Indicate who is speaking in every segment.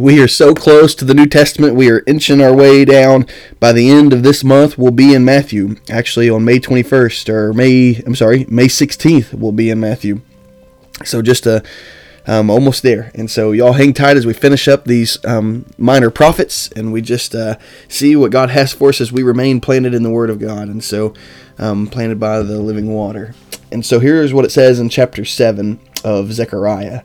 Speaker 1: We are so close to the New Testament. We are inching our way down. By the end of this month, we'll be in Matthew. Actually, on May 21st or May, I'm sorry, May 16th, we'll be in Matthew. So just uh, um, almost there. And so y'all hang tight as we finish up these um, minor prophets, and we just uh, see what God has for us as we remain planted in the Word of God, and so um, planted by the living water. And so here's what it says in chapter seven of Zechariah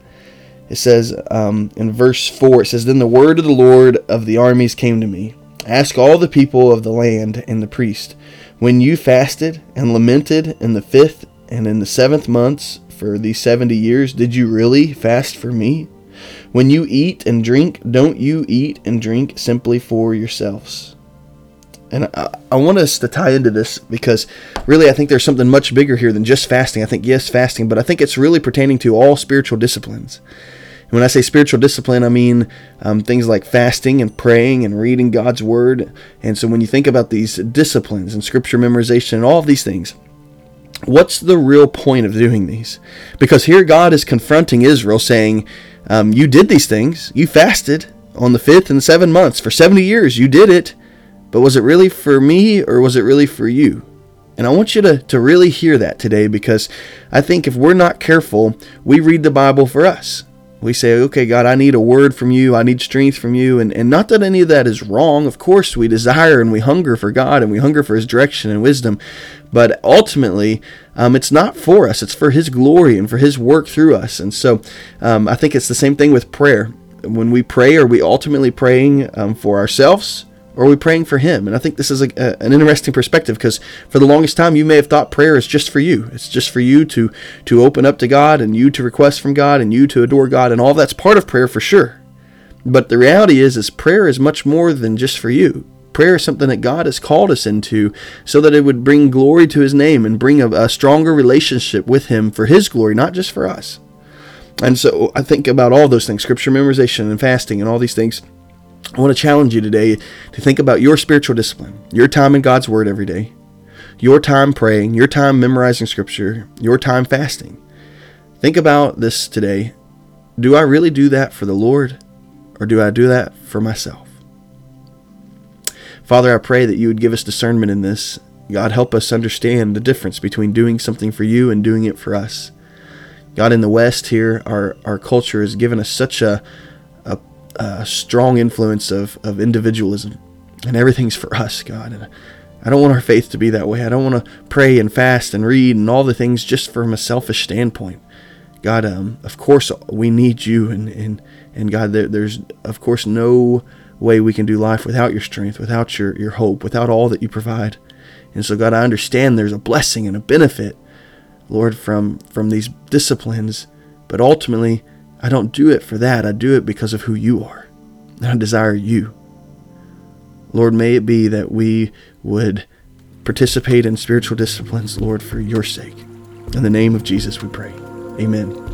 Speaker 1: it says um, in verse 4 it says then the word of the lord of the armies came to me. Ask all the people of the land and the priest. When you fasted and lamented in the fifth and in the seventh months for these 70 years did you really fast for me? When you eat and drink don't you eat and drink simply for yourselves and I, I, want us to tie into this because really I think there's something much bigger here than just fasting. I think, yes, fasting, but I think it's really pertaining to all spiritual disciplines. And when I say spiritual discipline, I mean um, things like fasting and praying and reading God's Word. And so when you think about these disciplines and scripture memorization and all of these things, what's the real point of doing these? Because here God is confronting Israel saying, um, You did these things, you fasted on the fifth and seven months. For 70 years, you did it but was it really for me or was it really for you? And I want you to, to really hear that today because I think if we're not careful, we read the Bible for us. We say, okay, God, I need a word from you. I need strength from you. And, and not that any of that is wrong. Of course, we desire and we hunger for God and we hunger for His direction and wisdom. But ultimately, um, it's not for us, it's for His glory and for His work through us. And so um, I think it's the same thing with prayer. When we pray, are we ultimately praying um, for ourselves? Or are we praying for him? And I think this is a, a, an interesting perspective because for the longest time you may have thought prayer is just for you. It's just for you to to open up to God and you to request from God and you to adore God and all that's part of prayer for sure. But the reality is is prayer is much more than just for you. Prayer is something that God has called us into so that it would bring glory to his name and bring a, a stronger relationship with him for his glory, not just for us. And so I think about all those things, scripture memorization and fasting and all these things I want to challenge you today to think about your spiritual discipline, your time in God's Word every day, your time praying, your time memorizing Scripture, your time fasting. Think about this today. Do I really do that for the Lord, or do I do that for myself? Father, I pray that you would give us discernment in this. God, help us understand the difference between doing something for you and doing it for us. God, in the West here, our, our culture has given us such a a strong influence of, of individualism and everything's for us, God. And I don't want our faith to be that way. I don't want to pray and fast and read and all the things just from a selfish standpoint. God, um, of course, we need you, and and and God, there, there's of course no way we can do life without your strength, without your your hope, without all that you provide. And so, God, I understand there's a blessing and a benefit, Lord, from from these disciplines, but ultimately, I don't do it for that. I do it because of who you are. And I desire you. Lord, may it be that we would participate in spiritual disciplines, Lord, for your sake. In the name of Jesus, we pray. Amen.